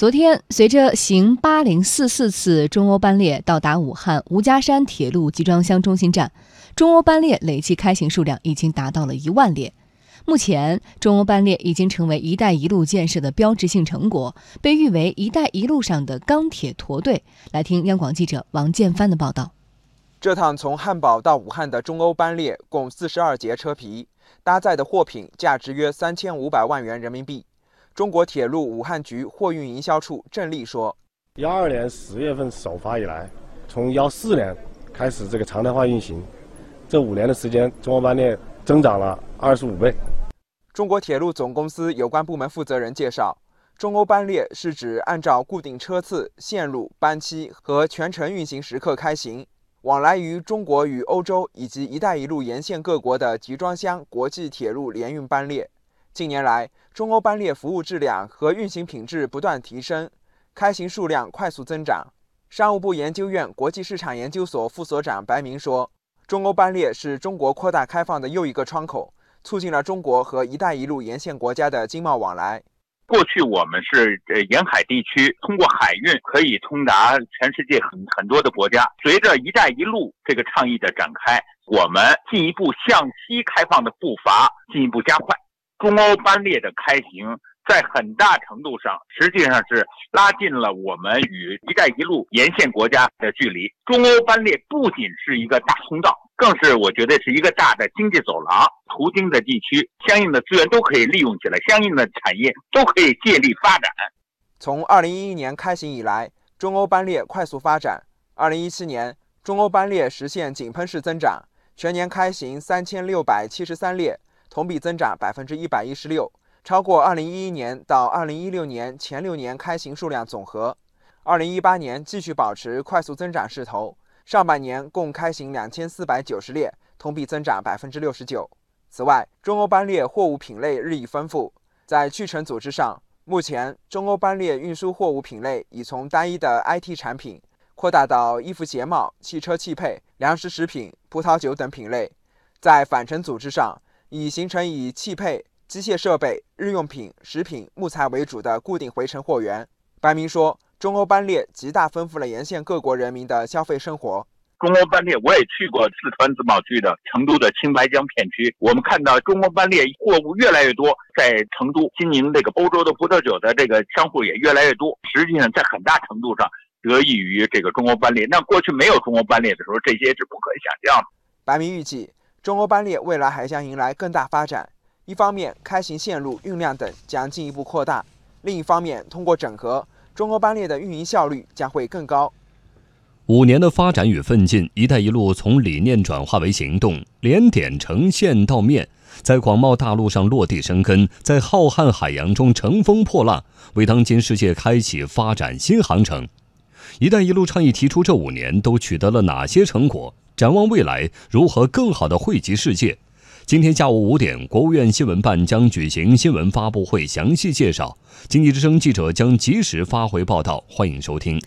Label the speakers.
Speaker 1: 昨天，随着行八零四四次中欧班列到达武汉吴家山铁路集装箱中心站，中欧班列累计开行数量已经达到了一万列。目前，中欧班列已经成为“一带一路”建设的标志性成果，被誉为“一带一路”上的钢铁驼队。来听央广记者王建帆的报道。
Speaker 2: 这趟从汉堡到武汉的中欧班列共四十二节车皮，搭载的货品价值约三千五百万元人民币。中国铁路武汉局货运营销处郑丽说：“
Speaker 3: 幺二年十月份首发以来，从幺四年开始这个常态化运行，这五年的时间，中欧班列增长了二十五倍。”
Speaker 2: 中国铁路总公司有关部门负责人介绍，中欧班列是指按照固定车次、线路、班期和全程运行时刻开行，往来于中国与欧洲以及“一带一路”沿线各国的集装箱国际铁路联运班列。近年来，中欧班列服务质量和运行品质不断提升，开行数量快速增长。商务部研究院国际市场研究所副所长白明说：“中欧班列是中国扩大开放的又一个窗口，促进了中国和‘一带一路’沿线国家的经贸往来。
Speaker 4: 过去我们是呃沿海地区，通过海运可以通达全世界很很多的国家。随着‘一带一路’这个倡议的展开，我们进一步向西开放的步伐进一步加快。”中欧班列的开行，在很大程度上实际上是拉近了我们与“一带一路”沿线国家的距离。中欧班列不仅是一个大通道，更是我觉得是一个大的经济走廊。途经的地区，相应的资源都可以利用起来，相应的产业都可以借力发展。
Speaker 2: 从2011年开行以来，中欧班列快速发展。2017年，中欧班列实现井喷式增长，全年开行3673列。同比增长百分之一百一十六，超过二零一一年到二零一六年前六年开行数量总和。二零一八年继续保持快速增长势头，上半年共开行两千四百九十列，同比增长百分之六十九。此外，中欧班列货物品类日益丰富，在去程组织上，目前中欧班列运输货物品类已从单一的 IT 产品扩大到衣服鞋帽、汽车汽配、粮食食品、葡萄酒等品类。在返程组织上，已形成以汽配、机械设备、日用品、食品、木材为主的固定回程货源。白明说：“中欧班列极大丰富了沿线各国人民的消费生活。
Speaker 4: 中欧班列我也去过四川自贸区的成都的青白江片区，我们看到中欧班列货物越来越多，在成都经营这个欧洲的葡萄酒的这个商户也越来越多。实际上，在很大程度上得益于这个中欧班列。那过去没有中欧班列的时候，这些是不可想象的。”
Speaker 2: 白明预计。中欧班列未来还将迎来更大发展。一方面，开行线路、运量等将进一步扩大；另一方面，通过整合，中欧班列的运营效率将会更高。
Speaker 5: 五年的发展与奋进，“一带一路”从理念转化为行动，连点成线到面，在广袤大陆上落地生根，在浩瀚海洋中乘风破浪，为当今世界开启发展新航程。“一带一路”倡议提出这五年都取得了哪些成果？展望未来，如何更好的惠及世界？今天下午五点，国务院新闻办将举行新闻发布会，详细介绍。经济之声记者将及时发回报道，欢迎收听。